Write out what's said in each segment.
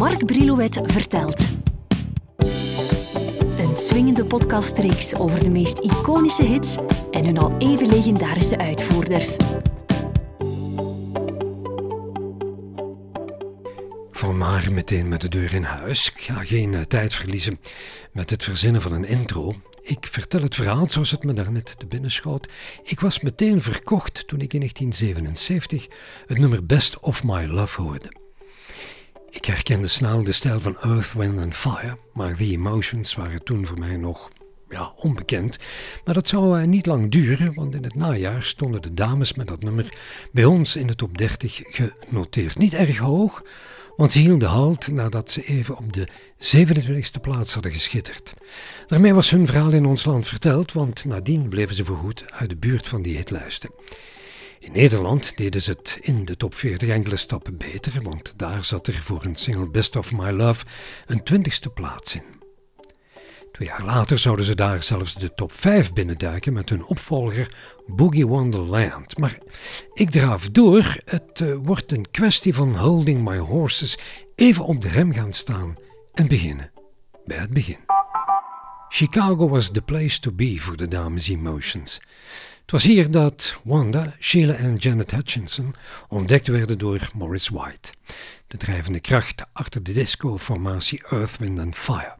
Mark Brilouet vertelt. Een swingende podcastreeks over de meest iconische hits en hun al even legendarische uitvoerders. Val maar meteen met de deur in huis. Ik ga geen uh, tijd verliezen met het verzinnen van een intro. Ik vertel het verhaal zoals het me daarnet te binnen schoot. Ik was meteen verkocht toen ik in 1977 het nummer Best of My Love hoorde. Ik herkende snel de stijl van Earth, Wind and Fire, maar The Emotions waren toen voor mij nog ja, onbekend. Maar dat zou uh, niet lang duren, want in het najaar stonden de dames met dat nummer bij ons in de top 30 genoteerd. Niet erg hoog, want ze hielden halt nadat ze even op de 27e plaats hadden geschitterd. Daarmee was hun verhaal in ons land verteld, want nadien bleven ze voorgoed uit de buurt van die hitlijsten. In Nederland deden ze het in de top 40 enkele stappen beter, want daar zat er voor een single Best of My Love een twintigste plaats in. Twee jaar later zouden ze daar zelfs de top 5 binnenduiken met hun opvolger Boogie Wonderland. Maar ik draaf door, het uh, wordt een kwestie van holding my horses, even op de rem gaan staan en beginnen. Bij het begin. Chicago was the place to be voor de dames Emotions. Het was hier dat Wanda, Sheila en Janet Hutchinson ontdekt werden door Morris White, de drijvende kracht achter de disco-formatie Earth, Wind and Fire.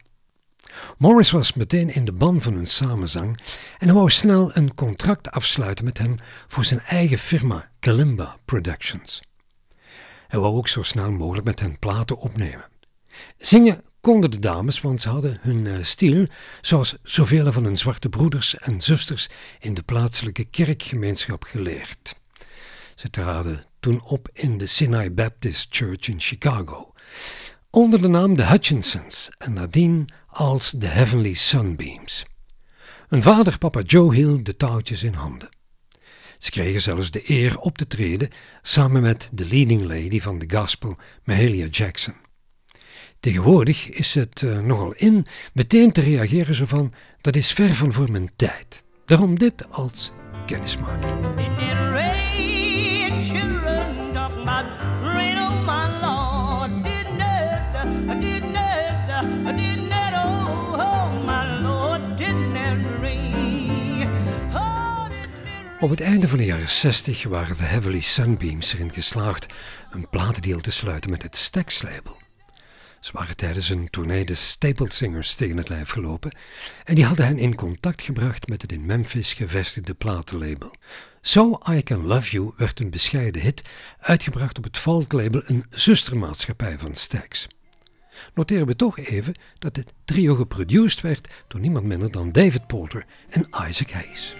Morris was meteen in de ban van hun samenzang en wou snel een contract afsluiten met hen voor zijn eigen firma Kalimba Productions. Hij wou ook zo snel mogelijk met hen platen opnemen. Zingen konden de dames, want ze hadden hun uh, zoals zoveel van hun zwarte broeders en zusters in de plaatselijke kerkgemeenschap geleerd. Ze traden toen op in de Sinai Baptist Church in Chicago, onder de naam de Hutchinsons en nadien als de Heavenly Sunbeams. Hun vader, papa Joe, hield de touwtjes in handen. Ze kregen zelfs de eer op te treden samen met de leading lady van de gospel, Mahalia Jackson. Tegenwoordig is het uh, nogal in meteen te reageren zo van, dat is ver van voor mijn tijd. Daarom dit als kennismaking. Op het einde van de jaren 60 waren de Heavily Sunbeams erin geslaagd een platendeal te sluiten met het Stax label. Ze waren tijdens een tournee de Staple tegen het lijf gelopen en die hadden hen in contact gebracht met het in Memphis gevestigde platenlabel. So I Can Love You werd een bescheiden hit, uitgebracht op het Vault label, een zustermaatschappij van Stax. Noteren we toch even dat dit trio geproduced werd door niemand minder dan David Porter en Isaac Hayes.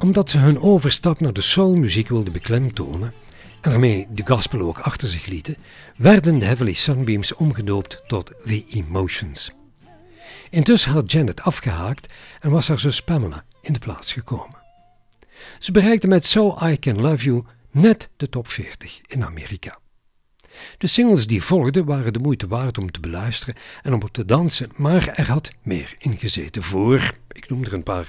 Omdat ze hun overstap naar de soulmuziek wilden beklemtonen en daarmee de gospel ook achter zich lieten, werden de Heavenly Sunbeams omgedoopt tot The Emotions. Intussen had Janet afgehaakt en was haar zus Pamela in de plaats gekomen. Ze bereikte met So I Can Love You net de top 40 in Amerika. De singles die volgden waren de moeite waard om te beluisteren en om op te dansen, maar er had meer in gezeten voor, ik noem er een paar,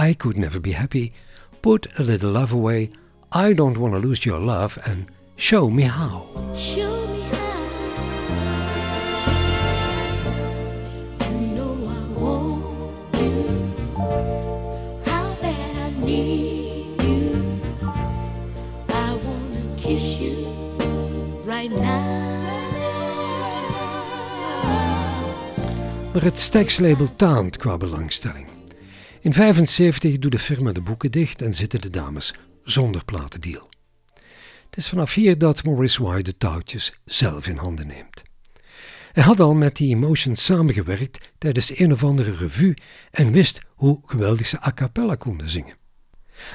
I Could Never Be Happy, Put a Little Love Away, I Don't Wanna Lose Your Love en Show Me How. Maar het Stax-label taant qua belangstelling. In 1975 doet de firma de boeken dicht en zitten de dames zonder platendeal. Het is vanaf hier dat Maurice White de touwtjes zelf in handen neemt. Hij had al met die Emotions samengewerkt tijdens een of andere revue en wist hoe geweldig ze a cappella konden zingen.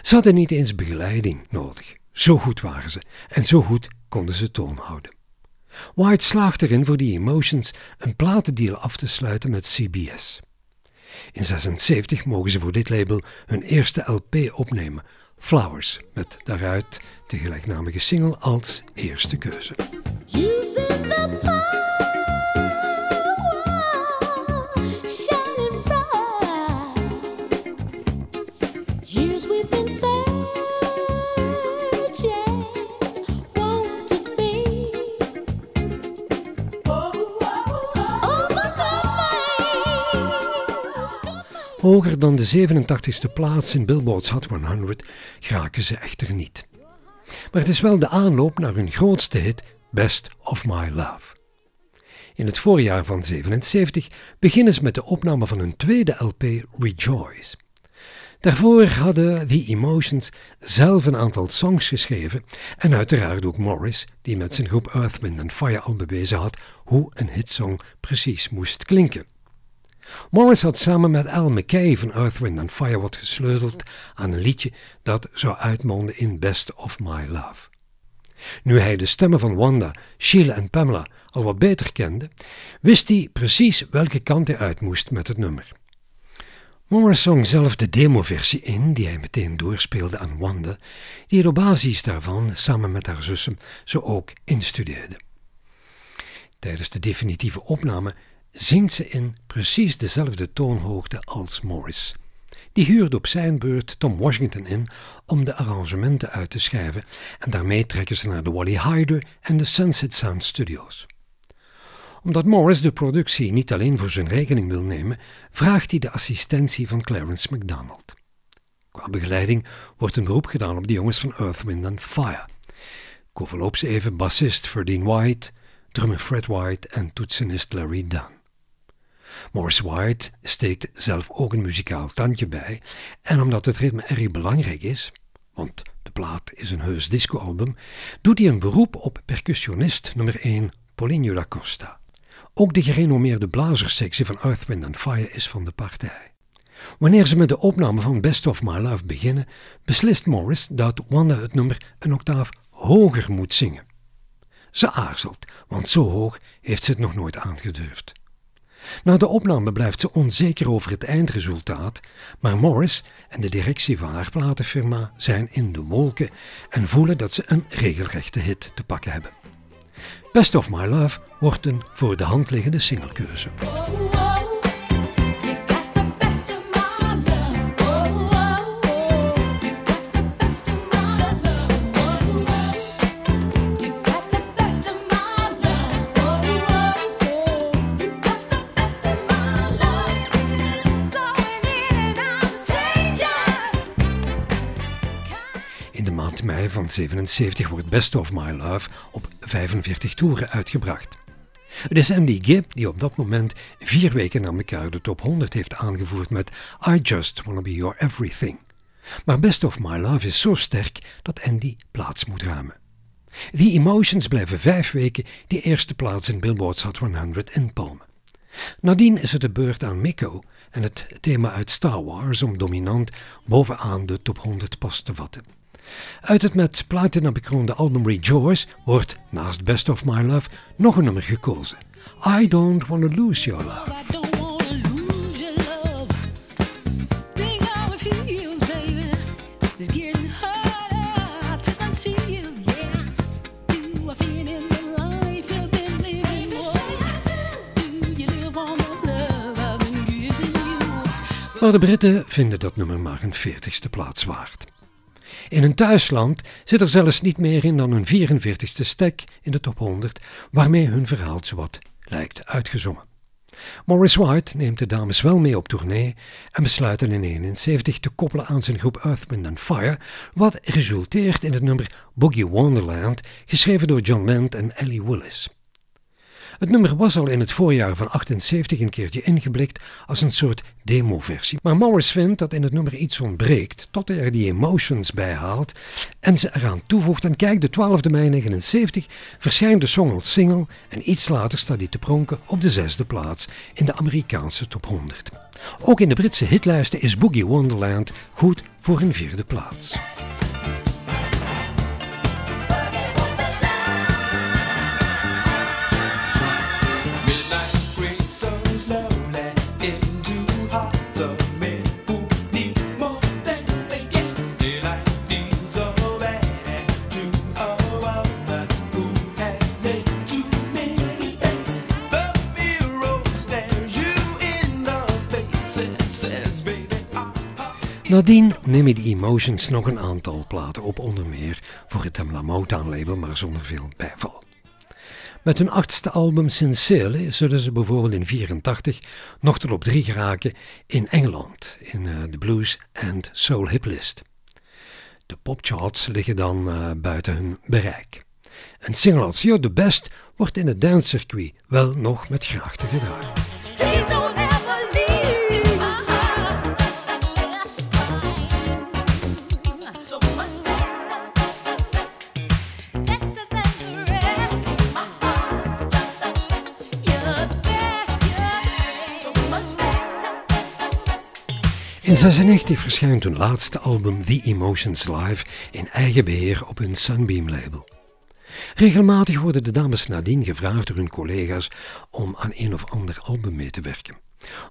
Ze hadden niet eens begeleiding nodig. Zo goed waren ze en zo goed konden ze toon houden. White slaagt erin voor die Emotions een platendeal af te sluiten met CBS. In 76 mogen ze voor dit label hun eerste LP opnemen, Flowers, met daaruit de gelijknamige single als eerste keuze. Hoger dan de 87ste plaats in Billboard's Hot 100 geraken ze echter niet. Maar het is wel de aanloop naar hun grootste hit Best of My Love. In het voorjaar van 77 beginnen ze met de opname van hun tweede LP Rejoice. Daarvoor hadden The Emotions zelf een aantal songs geschreven en uiteraard ook Morris, die met zijn groep Earth, Wind Fire al bewezen had hoe een hitsong precies moest klinken. Morris had samen met Al McKay van Earth, Wind Fire wat gesleuteld aan een liedje dat zou uitmonden in Best of My Love. Nu hij de stemmen van Wanda, Sheila en Pamela al wat beter kende, wist hij precies welke kant hij uit moest met het nummer. Morris zong zelf de demoversie in, die hij meteen doorspeelde aan Wanda, die het op basis daarvan samen met haar zussen zo ook instudeerde. Tijdens de definitieve opname zingt ze in precies dezelfde toonhoogte als Morris. Die huurde op zijn beurt Tom Washington in om de arrangementen uit te schrijven en daarmee trekken ze naar de Wally Hyder en de Sunset Sound Studios. Omdat Morris de productie niet alleen voor zijn rekening wil nemen, vraagt hij de assistentie van Clarence McDonald. Qua begeleiding wordt een beroep gedaan op de jongens van Earth, Wind and Fire. Ik even bassist Ferdine White, drummer Fred White en toetsenist Larry Dunn. Morris White steekt zelf ook een muzikaal tandje bij en omdat het ritme erg belangrijk is, want de plaat is een heus discoalbum, doet hij een beroep op percussionist nummer 1 Paulinho da Costa. Ook de gerenommeerde blazerssectie van Earth, Wind Fire is van de partij. Wanneer ze met de opname van Best of My Love beginnen, beslist Morris dat Wanda het nummer een octaaf hoger moet zingen. Ze aarzelt, want zo hoog heeft ze het nog nooit aangedurfd. Na de opname blijft ze onzeker over het eindresultaat, maar Morris en de directie van haar platenfirma zijn in de wolken en voelen dat ze een regelrechte hit te pakken hebben. Best of My Love wordt een voor de hand liggende singlekeuze. Van 77 wordt Best of My Love op 45 toeren uitgebracht. Het is Andy Gibb die op dat moment vier weken na elkaar de top 100 heeft aangevoerd met I Just Wanna Be Your Everything. Maar Best of My Love is zo sterk dat Andy plaats moet ruimen. The Emotions blijven vijf weken die eerste plaats in Billboard's Hot 100 inpalmen. Nadien is het de beurt aan Miko en het thema uit Star Wars om dominant bovenaan de top 100 pas te vatten. Uit het met platina bekroonde album Rejoice wordt, naast Best of My Love, nog een nummer gekozen. I Don't Wanna Lose Your Love. Maar de Britten vinden dat nummer maar een veertigste plaats waard. In hun thuisland zit er zelfs niet meer in dan een 44ste stek in de top 100, waarmee hun verhaal zowat lijkt uitgezongen. Morris White neemt de dames wel mee op tournee en besluit in 1971 te koppelen aan zijn groep Earth, Wind Fire, wat resulteert in het nummer Boogie Wonderland, geschreven door John Land en Ellie Willis. Het nummer was al in het voorjaar van 78 een keertje ingeblikt als een soort demoversie. Maar Morris vindt dat in het nummer iets ontbreekt, tot hij er die emotions bij haalt en ze eraan toevoegt. En kijk, de 12e mei 79 verschijnt de song als single en iets later staat hij te pronken op de zesde plaats in de Amerikaanse top 100. Ook in de Britse hitlijsten is Boogie Wonderland goed voor een vierde plaats. Nadien nemen de Emotions nog een aantal platen op, onder meer voor het Tamla Motown label, maar zonder veel bijval. Met hun achtste album Sincerely zullen ze bijvoorbeeld in 84 nog tot op drie geraken in Engeland, in uh, de Blues and Soul Hiplist. De popcharts liggen dan uh, buiten hun bereik. Een single als You're the Best wordt in het dancecircuit wel nog met graagte gedragen. In 1996 verschijnt hun laatste album The Emotions Live in eigen beheer op hun Sunbeam label. Regelmatig worden de dames nadien gevraagd door hun collega's om aan een of ander album mee te werken.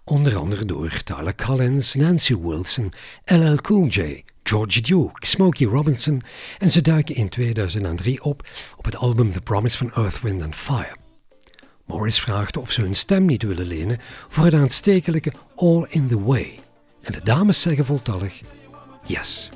Onder andere door Tyler Collins, Nancy Wilson, LL Cool J, George Duke, Smokey Robinson en ze duiken in 2003 op op het album The Promise van Earth, Wind and Fire. Morris vraagt of ze hun stem niet willen lenen voor het aanstekelijke All in the Way. En de dames zeggen voltallig: Yes.